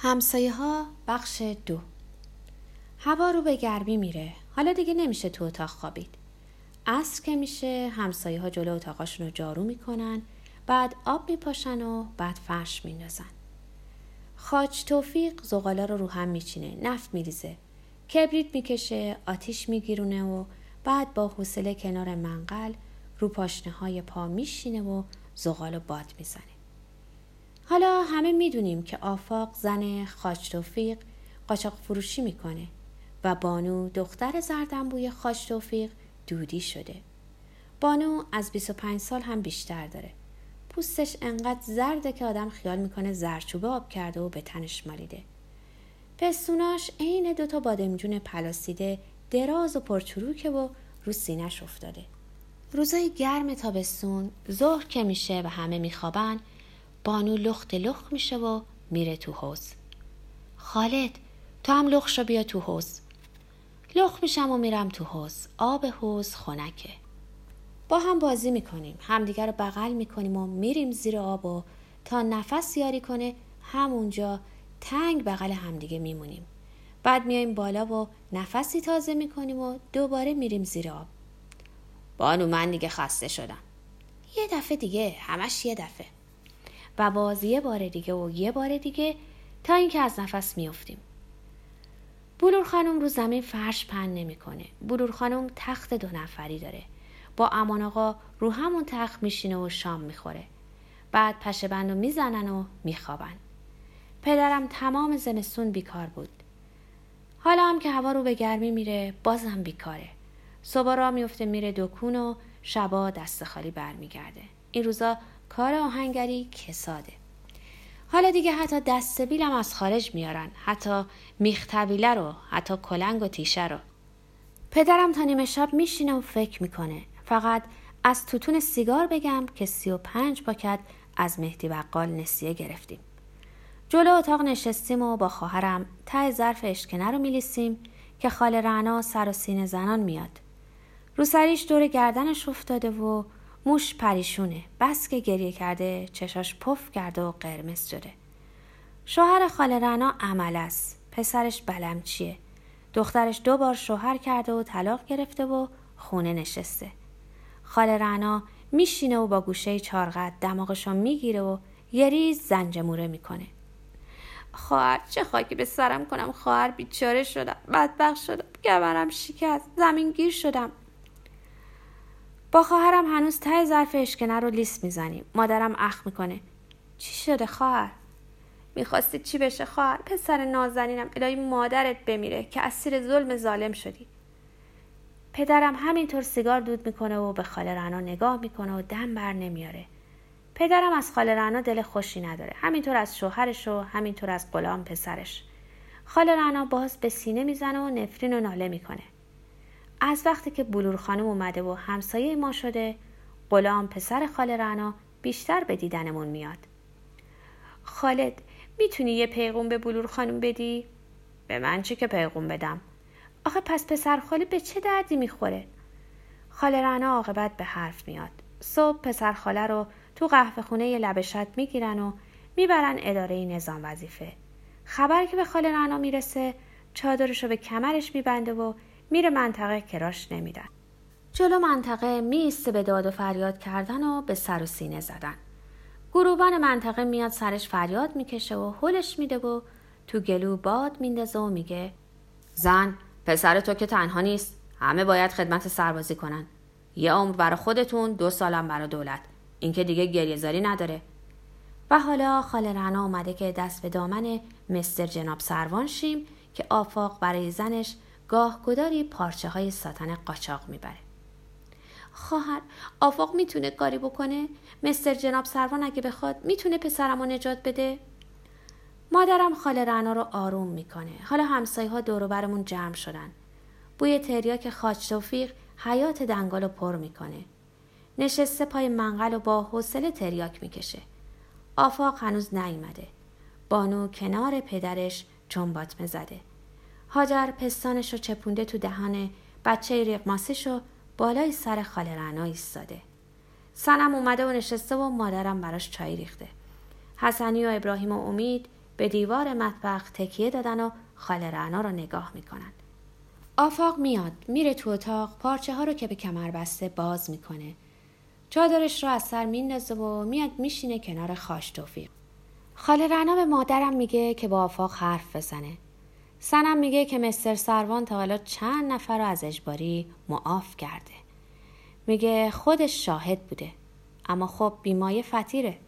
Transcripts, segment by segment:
همسایه ها بخش دو. هوا رو به گرمی میره. حالا دیگه نمیشه تو اتاق خوابید. عصر که میشه همسایه ها جلو اتاقاشون رو جارو می‌کنن. بعد آب میپاشن و بعد فرش میندازن. خاج توفیق زغالا رو رو هم میچینه. نفت میریزه. کبریت می‌کشه آتیش میگیرونه و بعد با حوصله کنار منقل رو پاشنه های پا میشینه و زغال باد می‌زنه. حالا همه می‌دونیم که آفاق زن خاج توفیق قاچاق فروشی می‌کنه و بانو دختر زردنبوی خاج توفیق دودی شده. بانو از 25 سال هم بیشتر داره. پوستش انقدر زرده که آدم خیال می‌کنه زرچوبه آب کرده و به تنش مالیده. پستوناش عین دوتا بادمجون پلاسیده دراز و پرچروکه و رو سینش افتاده. روزای گرم تابستون ظهر که میشه و همه میخوابن بانو لخت لخ میشه و میره تو حوز خالد تو هم لخش رو بیا تو حوز لخ میشم و میرم تو حوز آب حوز خنکه. با هم بازی می‌کنیم. همدیگر رو بغل می‌کنیم و میریم زیر آب و تا نفس یاری کنه همونجا تنگ بغل همدیگه میمونیم. بعد میایم بالا و نفسی تازه می‌کنیم و دوباره میریم زیر آب. بانو من دیگه خسته شدم. یه دفعه دیگه همش یه دفعه. و باز یه بار دیگه و یه بار دیگه تا اینکه از نفس میافتیم بلور خانم رو زمین فرش پن نمی‌کنه. بلور خانم تخت دو نفری داره. با امان آقا رو همون تخت میشینه و شام می‌خوره. بعد پشه بند رو می‌زنن و میخوابن. پدرم تمام زمستون بیکار بود. حالا هم که هوا رو به گرمی میره بازم بیکاره. صبح را میفته میره دکون و شبا دست خالی برمیگرده. این روزا کار آهنگری کساده حالا دیگه حتی دست بیلم از خارج میارن حتی میختبیله رو حتی کلنگ و تیشه رو. پدرم تا نیمه شب میشینه و فکر می‌کنه. فقط از توتون سیگار بگم که سی و پنج پاکت از مهدی بقال نسیه گرفتیم. جلو اتاق نشستیم و با خواهرم ته ظرف اشکنه رو میلیسیم که خال رعنا سر و سینه زنان میاد. رو سریش دور گردنش افتاده و موش پریشونه. بس که گریه کرده چشاش پف کرده و قرمز شده. شوهر خاله رنا عمل است. پسرش بلمچیه دخترش دو بار شوهر کرده و طلاق گرفته و خونه نشسته. خاله رنا میشینه و با گوشه چارقد دماغشو می‌گیره و یه ریز زنجموره می‌کنه. خواهر چه خاکی به سرم کنم؟ خواهر بیچاره شدم. بدبخت شدم. گبرم شکست. زمین گیر شدم. با خواهرم هنوز ته ظرف اشکنه رو لیست می‌زنیم. مادرم اخ می‌کنه. چی شده خواهر؟ می‌خواستی چی بشه خواهر؟ پسر نازنینم الهی مادرت بمیره که اسیر ظلم ظالم شدی. پدرم همینطور سیگار دود می‌کنه و به خاله رنا نگاه می‌کنه و دم بر نمیاره. پدرم از خاله رنا دل خوشی نداره. همینطور از شوهرش و همینطور از غلام پسرش. خاله رنا باز به سینه می‌زنه و نفرین و ناله می‌کنه. از وقتی که بلور خانم اومده و همسایه ما شده غلام پسر خاله رعنا بیشتر به دیدنمون میاد خالد می‌تونی یه پیغون به بلور خانم بدی؟ به من چه که پیغون بدم؟ آخه پس پسر خاله به چه دردی می‌خوره؟ خاله رعنا عاقبت به حرف میاد صبح پسر خاله رو تو قهوه خونه لبشت می‌گیرن و می‌برن اداره نظام وظیفه خبر که به خاله رعنا می‌رسه چادرش رو به کمرش میبنده و میره منطقه کراش نمیدن جلو منطقه میسته به داد و فریاد کردن و به سر و سینه زدن. گروبان منطقه میاد سرش فریاد می‌کشه و هلش میده و تو گلو باد میندازه و میگه زن پسر تو که تنها نیست. همه باید خدمت سربازی کنن. یه عمر برا خودتون دو سالم برا دولت. اینکه دیگه گریهزاری نداره. و حالا خاله رنا اومده که دست به دامن مستر جناب سروان شیم که آفاق برای زنش گاه گداری پارچه های ساتن قاچاق می‌بره. خواهر آفاق می‌تونه کاری بکنه؟ مستر جناب سروان اگه بخواد می‌تونه پسرم رو نجات بده؟ مادرم خاله رعنا رو آروم می‌کنه. حالا همسایه ها دور برمون جمع شدن. بوی تریاک خاچ توفیق حیات دنگال رو پر می‌کنه. نشسته پای منقل و با حوصله تریاک می‌کشه. آفاق هنوز نیومده. بانو کنار پدرش چنبات زده هاجر پستانش رو چپونده تو دهان بچه ریقماسش رو بالای سر خاله رعنا ایستاده. سنم اومده و نشسته و مادرم براش چای ریخته. حسنی و ابراهیم و امید به دیوار مطبخ تکیه دادن و خاله رعنا رو نگاه می‌کنن. آفاق میاد میره تو اتاق پارچه ها رو که به کمر بسته باز می‌کنه. چادرش رو از سر میندازه و میاد میشینه کنار خاش توفیق. خاله رعنا به مادرم میگه که با آفاق حرف بزنه. سنم میگه که مستر سروان تا حالا چند نفر رو از اجباری معاف کرده. میگه خودش شاهد بوده اما خب بیمایه فتیره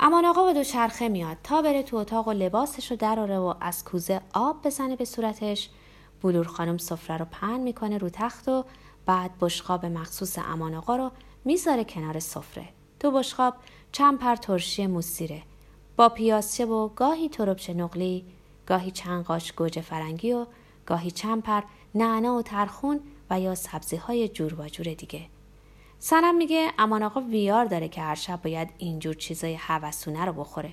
امان آقا به دو چرخه میاد تا بره تو اتاق و لباسش رو دراره و از کوزه آب بزنه به صورتش. بلور خانم سفره رو پهن می‌کنه رو تخت و بعد بشقاب مخصوص امان آقا رو می‌ذاره کنار سفره. تو بشقاب چند پر ترشی موسیره. با پیازچه و گاهی تربچه نقلی گاهی چند قاش گوجه فرنگی و گاهی چند پر نعنا و ترخون و یا سبزی های جور و جور دیگه. سنم میگه امان آقا ویار داره که هر شب باید اینجور چیزای هوسونه رو بخوره.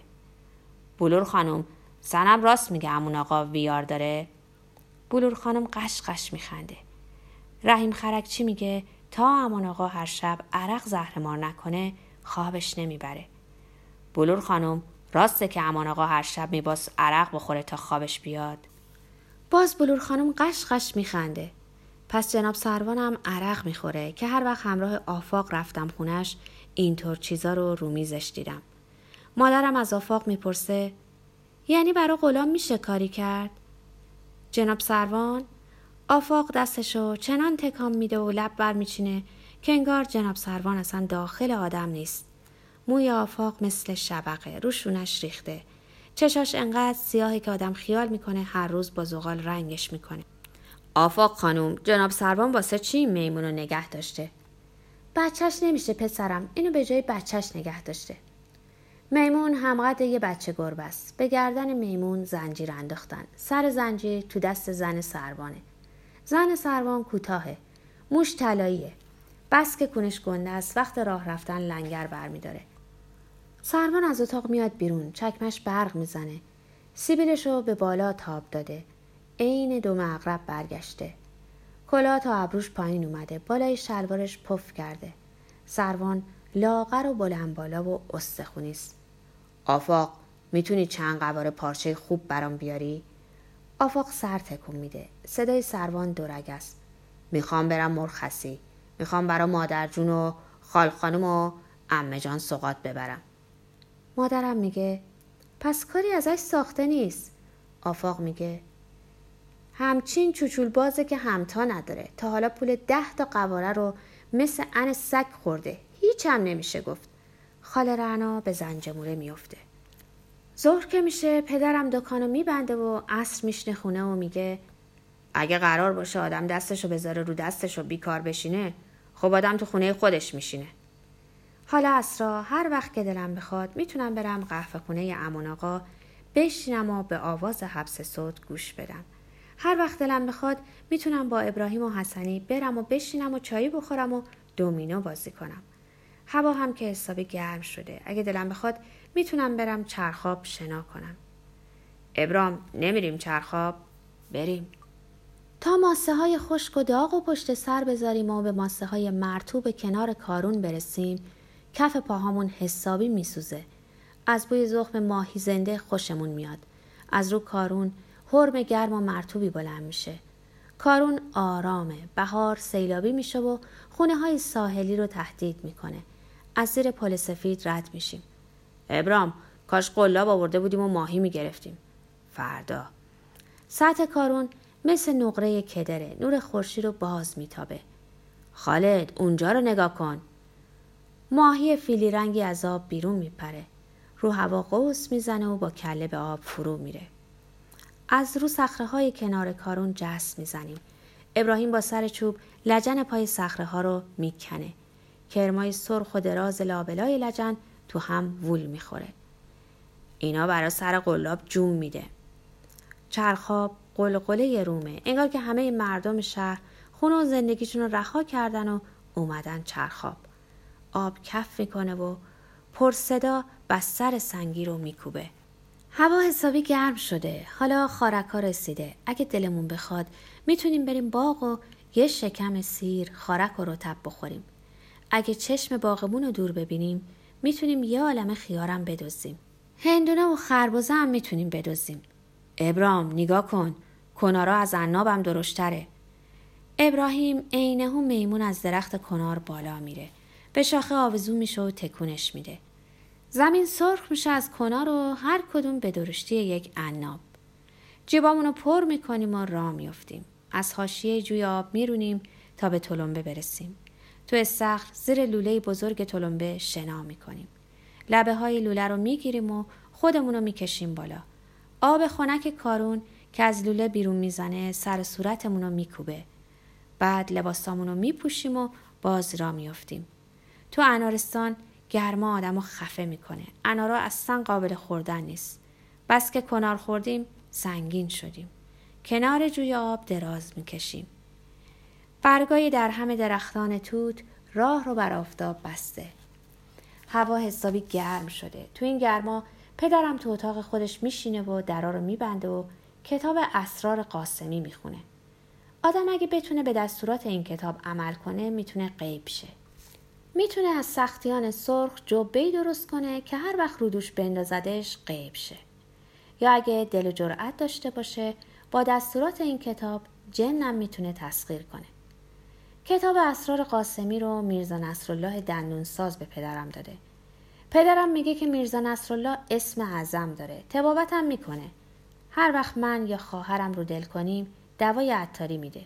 بلور خانم سنم راست میگه امون آقا ویار داره؟ بلور خانم قش قش میخنده. رحیم خرکچی میگه؟ تا امان آقا هر شب عرق زهرمار نکنه خوابش نمی‌بره. بلور خانم راسته که امان آقا هر شب میباس عرق بخوره تا خوابش بیاد. باز بلور خانم قش قش میخنده. پس جناب سروانم عرق می‌خوره که هر وقت همراه آفاق رفتم خونش اینطور چیزا رو رو میزش دیدم. مادرم از آفاق می‌پرسه یعنی برا غلام میشه کاری کرد؟ جناب سروان آفاق دستشو چنان تکام میده و لب بر میچینه که انگار جناب سروان اصلا داخل آدم نیست. موی آفاق مثل شبقه روشونش ریخته. چشاش انقدر سیاهی که آدم خیال می‌کنه هر روز با زغال رنگش می‌کنه. آفاق خانوم جناب سروان واسه چی میمون رو نگه داشته؟ بچهش نمیشه پسرم اینو به جای بچهش نگه داشته. میمون همقدر یه بچه گربه است. به گردن میمون زنجیر انداختن. سر زنجیر تو دست زن سروانه. زن سروان کوتاهه. موش طلاییه. بس که کونش گنده است وقت راه رفتن لنگر برمیداره. سروان از اتاق میاد بیرون چکمش برق می‌زنه. سیبیلش رو به بالا تاب داده. عین دو مغرب برگشته. کلاه تا ابروش پایین اومده. بالای شلوارش پف کرده. سروان لاغر و بلند بالا و استخونیست آفاق می‌تونی چند قواره پارچه خوب برام بیاری؟ آفاق سر تکون میده. صدای سروان دورگ است می‌خوام برم مرخصی. می‌خوام برا مادر جون و خال خانم و امه جان سقات ببرم. مادرم میگه پس کاری ازش ساخته نیست. آفاق میگه همچین چوچول بازه که همتا نداره. تا حالا پول ده تا قواره رو مثل ان سگ خورده. هیچ هم نمیشه گفت. خاله رعنا به زنجموره میفته. ظهر که میشه پدرم دکانو میبنده و عصر میشنه خونه و میگه اگه قرار باشه آدم دستشو بذاره رو دستشو بیکار بشینه خب آدم تو خونه خودش میشینه. حالا اسرا هر وقت که دلم بخواد می‌تونم برم قهوه خونه امون آقا بشینم و به آواز حبس صوت گوش بدم. هر وقت دلم بخواد می‌تونم با ابراهیم و حسنی برم و بشینم و چایی بخورم و دومینو بازی کنم. هوا هم که حسابی گرم شده. اگه دلم بخواد می‌تونم برم چرخاب شنا کنم. ابرام نمیریم چرخاب؟ بریم. تا ماسه های خشک و داغ و پشت سر بذاریم و به ماسه های مرتوب کنار کارون برسیم کف پاهامون حسابی میسوزه. از بوی زخم ماهی زنده خوشمون میاد. از رو کارون حرم گرم و مرتوبی بلند میشه. کارون آرامه بهار سیلابی میشه و خونه های ساحلی رو تهدید می‌کنه. از زیر پل سفید رد میشیم. ابرام کاش قلاب آورده بودیم و ماهی می‌گرفتیم. فردا. سطح کارون مثل نقره کدره نور خورشید رو باز میتابه. خالد اونجا رو نگاه کن. ماهی فیلی رنگی از آب بیرون میپره. رو هوا قوس می‌زنه و با کله به آب فرو میره. از رو سخره های کنار کارون جست می‌زنیم. ابراهیم با سر چوب لجن پای سخره ها رو می‌کنه. کرمای سرخ و دراز لابلای لجن تو هم وول می‌خوره. اینا برا سر قلاب جوم میده. چرخاب قلقله رومه. انگار که همه مردم شهر خونه و زندگیشون رو رها کردن و اومدن چرخاب آب کف می‌کنه و پر صدا بستر سنگی رو میکوبه. هوا حسابی گرم شده. حالا خارکا رسیده. اگه دلمون بخواد می‌تونیم بریم باغ و یه شکم سیر خارک و رتب بخوریم. اگه چشم باغمون رو دور ببینیم می‌تونیم یه عالم خیارم بدوزیم هندونه و خربزه هم می‌تونیم بدوزیم ابرام نگاه کن. کنارا از عنابم درشتره. ابراهیم عینه میمون از درخت کنار بالا میره. به شاخه آویزو میشه و تکونش میده. زمین سرخ میشه از کنار و هر کدوم به درشتی یک عناب. جیبامونو پر می‌کنیم و راه میفتیم از حاشیه جوی آب میرونیم تا به تلمبه برسیم. تو استخر زیر لوله بزرگ تلمبه شنا می‌کنیم. لبه های لوله رو می‌گیریم و خودمون رو می‌کشیم بالا. آب خنک کارون که از لوله بیرون می‌زنه سر صورتمون رو میکوبه. بعد لباسامون رو میپوشیم و باز را میافتیم. تو انارستان گرما آدم خفه می‌کنه. انارا اصلا قابل خوردن نیست. بس که کنار خوردیم سنگین شدیم. کنار جوی آب دراز می‌کشیم. برگای در همه درختان توت راه رو بر آفتاب بسته. هوا حسابی گرم شده. تو این گرما پدرم تو اتاق خودش میشینه و درا رو میبنده و کتاب اسرار قاسمی می‌خونه. آدم اگه بتونه به دستورات این کتاب عمل کنه می‌تونه قیب شه. می‌تونه از سختیان سرخ جبهی درست کنه که هر وقت رودوش بندازدش قیب شه. یا اگه دل جرأت داشته باشه با دستورات این کتاب جنم می‌تونه تسخیر کنه. کتاب اسرار قاسمی رو میرزا نصرالله دندون ساز به پدرم داده. پدرم میگه که میرزا نصرالله اسم اعظم داره. تبابتم می‌کنه. هر وقت من یا خواهرم رو دل کنیم دوای عطاری میده.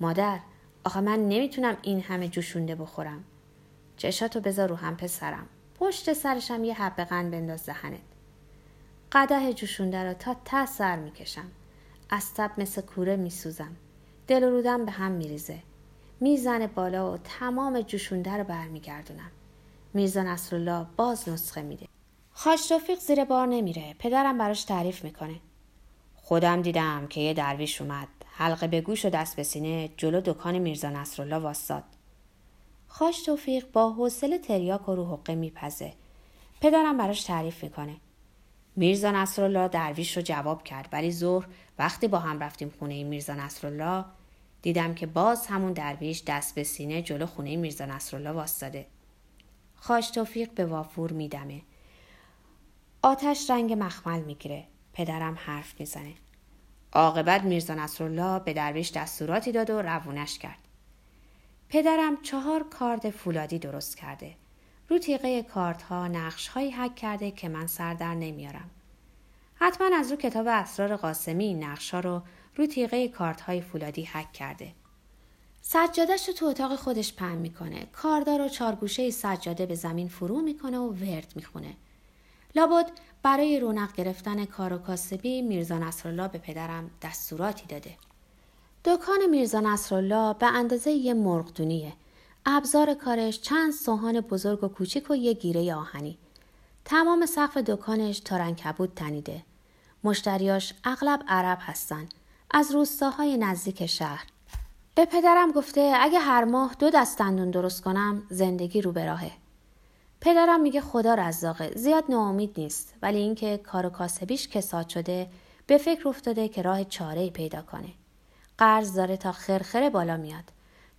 مادر آخه من نمی‌تونم این همه جوشونده بخورم. چشاتو بذار رو هم پسرم. پشت سرشم یه حب قند بنداز دهنت. قده جوشونده رو تا ته سر می‌کشم. از تب مثل کوره میسوزم. دل و رودم به هم میریزه. می‌زنه بالا و تمام جوشونده رو برمیگردونم. میرزا نصرالله باز نسخه میده. خاج توفیق زیر بار نمیره. پدرم براش تعریف می‌کنه. خودم دیدم که یه درویش اومد. حلقه به گوش و دست به سینه جلو دکان میرزا نصرالله واستاد خاش توفیق با حوصله تریاک و رو حقه میپزه پدرم براش تعریف می‌کنه. میرزا نصرالله درویش رو جواب کرد ولی ظهر وقتی با هم رفتیم خونه میرزا نصرالله دیدم که باز همون درویش دست به سینه جلو خونه میرزا نصرالله واستاده خاش توفیق به وافور میدمه. آتش رنگ مخمل می‌گیره. پدرم حرف می‌زنه. عاقبت میرزا نصرالله به درویش دستوراتی داد و روونش کرد. پدرم چهار کارد فولادی درست کرده. رو تیغه نقش هایی حک کرده که من سر در نمیارم. حتما از رو کتاب اسرار قاسمی این نقش ها رو رو تیغه کارت های فولادی حک کرده. سجادش رو تو اتاق خودش پهن می‌کنه. کاردار و چارگوشه سجاده به زمین فرو می‌کنه و ورد می‌خونه. لابد برای رونق گرفتن کار و کاسبی میرزا نصرالله به پدرم دستوراتی داده. دکان میرزا نصرالله به اندازه یه مرغدونیه. ابزار کارش چند سوهان بزرگ و کوچیک و یه گیره آهنی. تمام سقف دکانش تارنکبود تنیده. مشتریاش اغلب عرب هستن. از روستاهای نزدیک شهر. به پدرم گفته اگه هر ماه دو دست دندون درست کنم زندگی رو به راهه. پدرم میگه خدا رزاقه. زیاد ناامید نیست. ولی اینکه کار و کاسبیش کساد شده به فکر افتاده که راه چاره پیدا کنه. قرض داره تا خرخره بالا میاد.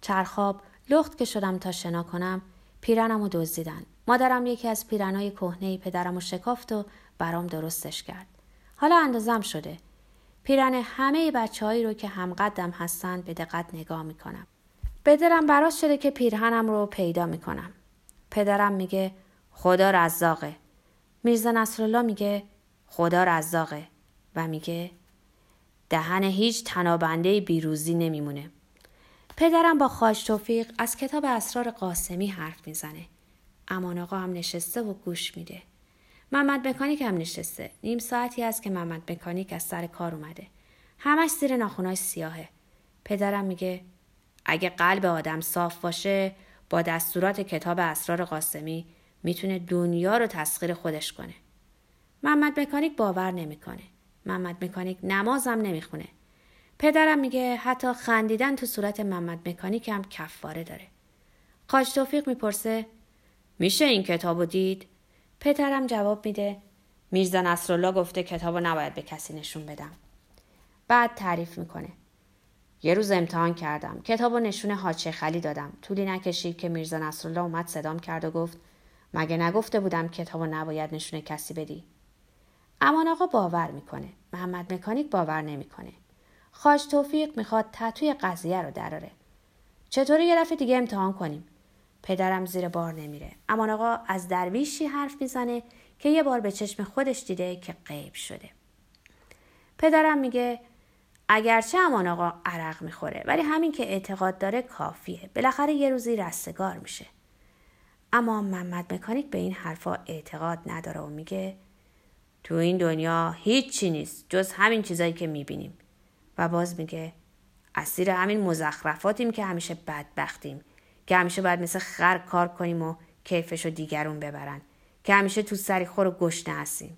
چرخاب لخت که شدم تا شنا کنم پیرنم و دزدیدن. مادرم یکی از پیرنهای کهنه پدرم و شکافت و برام درستش کرد. حالا اندازم شده. پیرن همه بچه رو که همقدم هستن به دقت نگاه می‌کنم. به دلم شده که پیرهنم رو پیدا می‌کنم. پدرم میگه خدا رزاقه. میرزا نصرالله میگه خدا رزاقه و میگه دهن هیچ تنابنده بیروزی نمیمونه. پدرم با خاج توفیق از کتاب اسرار قاسمی حرف می‌زنه. امان آقا هم نشسته و گوش میده. محمد مکانیک هم نشسته. نیم ساعتی است که محمد مکانیک از سر کار اومده. همش زیر ناخوناش سیاهه. پدرم میگه اگه قلب آدم صاف باشه با دستورات کتاب اسرار قاسمی می‌تونه دنیا رو تسخیر خودش کنه. محمد مکانیک باور نمی‌کنه. محمد مکانیک نمازم نمی‌خونه. پدرم میگه حتی خندیدن تو صورت محمد مکانیک هم کفاره داره. قاج توفیق می‌پرسه میشه این کتابو دید؟ پدرم جواب میده میرزا نصرالله گفته کتابو نباید به کسی نشون بدم. بعد تعریف می‌کنه. یه روز امتحان کردم. کتاب و نشون حاچه خلی دادم. طولی نکشید که میرزا نصرالله اومد صدام کرد و گفت مگه نگفته بودم کتابو نباید نشونه کسی بدی؟ امان آقا باور می‌کنه. محمد مکانیک باور نمی‌کنه. خاج توفیق می‌خواد تطوی قضیه رو دراره. چطوری یه دفعه دیگه امتحان کنیم؟ پدرم زیر بار نمیره. امان آقا از درویشی حرف می‌زنه که یه بار به چشم خودش دیده که غیب شده. پدرم میگه اگرچه امان آقا عرق می‌خوره ولی همین که اعتقاد داره کافیه. بالاخره یه روزی رستگار میشه. اما محمد مکانیک به این حرفا اعتقاد نداره و میگه تو این دنیا هیچی نیست جز همین چیزایی که می‌بینیم. و باز میگه اسیر همین مزخرفاتیم که همیشه بدبختیم که همیشه باید مثل خر کار کنیم و کیفش رو دیگرون ببرن که همیشه تو سری خور و گشنه هستیم.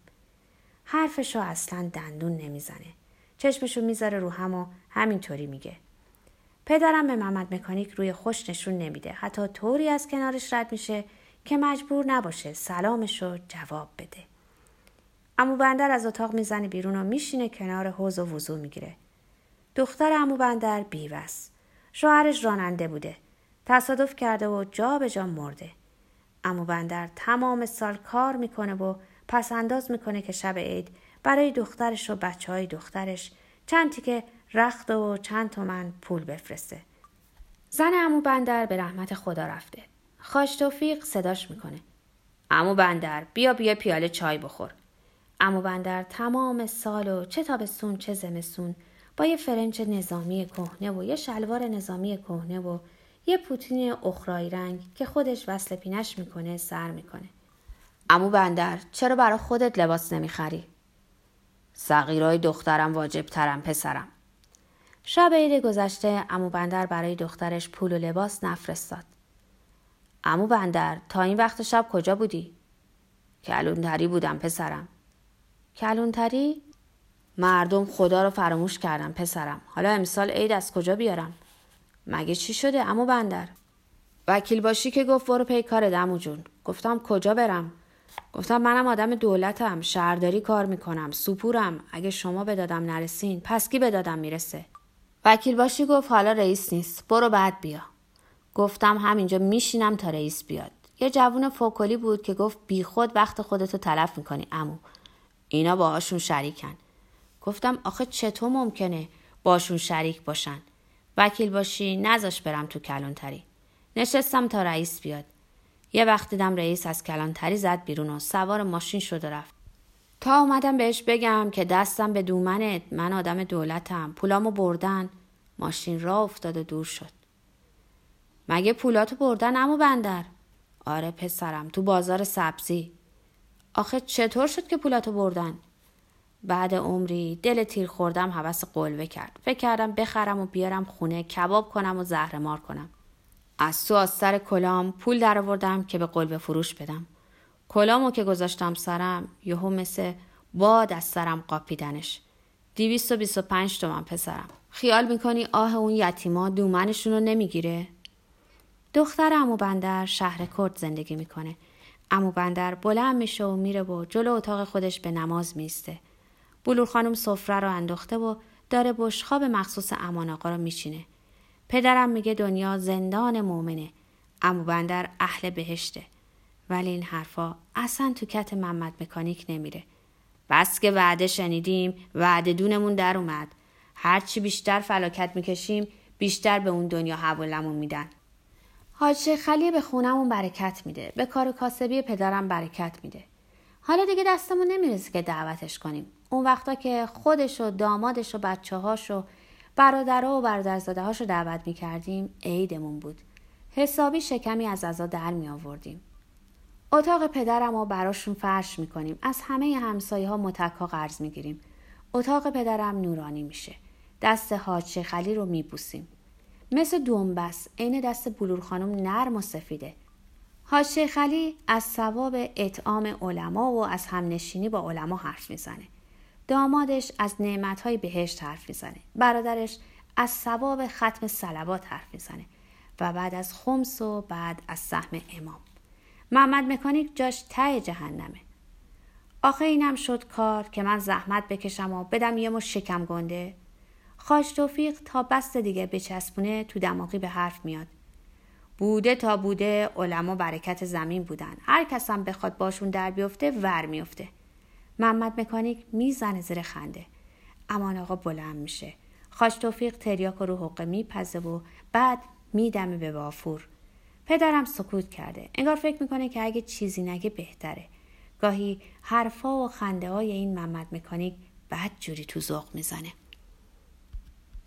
حرفشو اصلا دندون نمی‌زنه. چشمشو می‌ذاره رو هم و همینطوری میگه. پدرم به محمد مکانیک روی خوش نشون نمیده. حتی طوری از کنارش رد میشه که مجبور نباشه سلامش جواب بده. امو بندر از اتاق می‌زنه بیرون و میشینه کنار حوز و وضوع می‌گیره. دختر امو بندر بیوست شوهرش راننده بوده. تصادف کرده و جا به جا مرده. امو بندر تمام سال کار می‌کنه و پس انداز می‌کنه که شب عید برای دخترش و بچه های دخترش چند تیکه رخت و چند تومن پول بفرسته. زن امو بندر به رحمت خدا رفته. خاش توفیق صداش می‌کنه. امو بندر بیا بیا پیاله چای بخور. امو بندر تمام سال و چه تابستون چه زمستون با یه فرنچ نظامی کهنه و یه شلوار نظامی کهنه و یه پوتین اخرای رنگ که خودش وصل پینش می‌کنه سر می‌کنه. امو بندر چرا برا خودت لباس نمی‌خری؟ سقیرای دخترم واجب ترم پسرم. شب عید گذشته امو بندر برای دخترش پول و لباس نفرستاد. امو بندر تا این وقت شب کجا بودی؟ کلونتری بودم پسرم. کلونتری؟ مردم خدا رو فراموش کردم پسرم. حالا امسال عید از کجا بیارم؟ مگه چی شده امو بندر؟ وکیل باشی که گفت برو پی کار دمو جون. گفتم کجا برم؟ گفتم منم آدم دولتم شهرداری کار می‌کنم سپورم. اگه شما به دادم نرسین پس کی به دادم می‌رسه؟ وکیل باشی گفت حالا رئیس نیست. برو بعد بیا. گفتم همینجا میشینم تا رئیس بیاد. یه جوون فوکلی بود که گفت بیخود وقت خودتو تلف می‌کنی امو اینا باهاشون شریکن. گفتم آخه چطور ممکنه باشون شریک باشن؟ وکیل باشی نزاش برم تو کلانتری. نشستم تا رئیس بیاد. یه وقت دیدم رئیس از کلانتری زد بیرون و سوار ماشین شد و رفت. تا اومدم بهش بگم که دستم به دومنت من آدم دولتم پولامو بردن. ماشین را افتاد و دور شد. مگه پولاتو بردن امو بندر؟ آره پسرم تو بازار سبزی. آخه چطور شد که پولاتو بردن؟ بعد عمری دل تیر خوردم حوس قلوه کرد. فکر کردم بخرم و بیارم خونه کباب کنم و زهرمار کنم. از تو از سر کلام پول درآوردم که به قلب فروش بدم. کلامو که گذاشتم سرم یهو مثل باد از سرم قاپیدنش. دیویست و بیست و پنج تومن پسرم. خیال می‌کنی آه اون یتیما دومنشون رو نمی‌گیره؟ دختر امو بندر شهر کرد زندگی می‌کنه. امو بندر بلند میشه و میره و جلو اتاق خودش به نماز میسته بلور خانم سفره رو انداخته و داره بشخاب مخصوص امان آقا رو میچینه. پدرم میگه دنیا زندان مؤمنه امو بندر اهل بهشته. ولی این حرفا اصلا تو کت محمد مکانیک نمیره. بس که وعده شنیدیم وعده دونمون در اومد. هرچی بیشتر فلاکت می‌کشیم بیشتر به اون دنیا حوالمون میدن. حاج خلیه به خونمون برکت میده. به کار کاسبی پدرم برکت میده. حالا دیگه دستمون نمی‌رسه که دعوتش کنیم. اون وقتا که خودش و دامادش و بچه هاش و برادرها و برادرزاده هاش رو دعوت می کردیم عیدمون بود. حسابی شکمی از ازا در می آوردیم. اتاق پدرم رو براشون فرش می کنیم. از همه همسایه ها متکا قرض می گیریم. اتاق پدرم نورانی میشه. دست حاج خلی رو می بوسیم. مثل دنبس عین دست بلور خانم نرم و سفیده. حاج خلی از ثواب اطعام علما و از همنشینی با علما حرف می‌زنه. دامادش از نعمتهای بهشت حرف می‌زنه. برادرش از ثواب ختم سلوات حرف می‌زنه و بعد از خمس و بعد از سهم امام. محمد مکانیک جاش ته جهنمه. آخه اینم شد کار که من زحمت بکشم و بدم یه مش شکم گنده. خاج توفیق تا بست دیگه بچسبونه تو دماغی به حرف میاد. بوده تا بوده علما برکت زمین بودن. هر کس هم بخواد باشون در بیفته ور میفته. محمد مکانیک می‌زنه زیر خنده. امان آقا بلند میشه. خاش توفیق تریاک رو حقه میپزه و بعد میدمه به بافور. پدرم سکوت کرده. انگار فکر می‌کنه که اگه چیزی نگه بهتره. گاهی حرفا و خنده های این محمد مکانیک بعد جوری تو ذوق می‌زنه.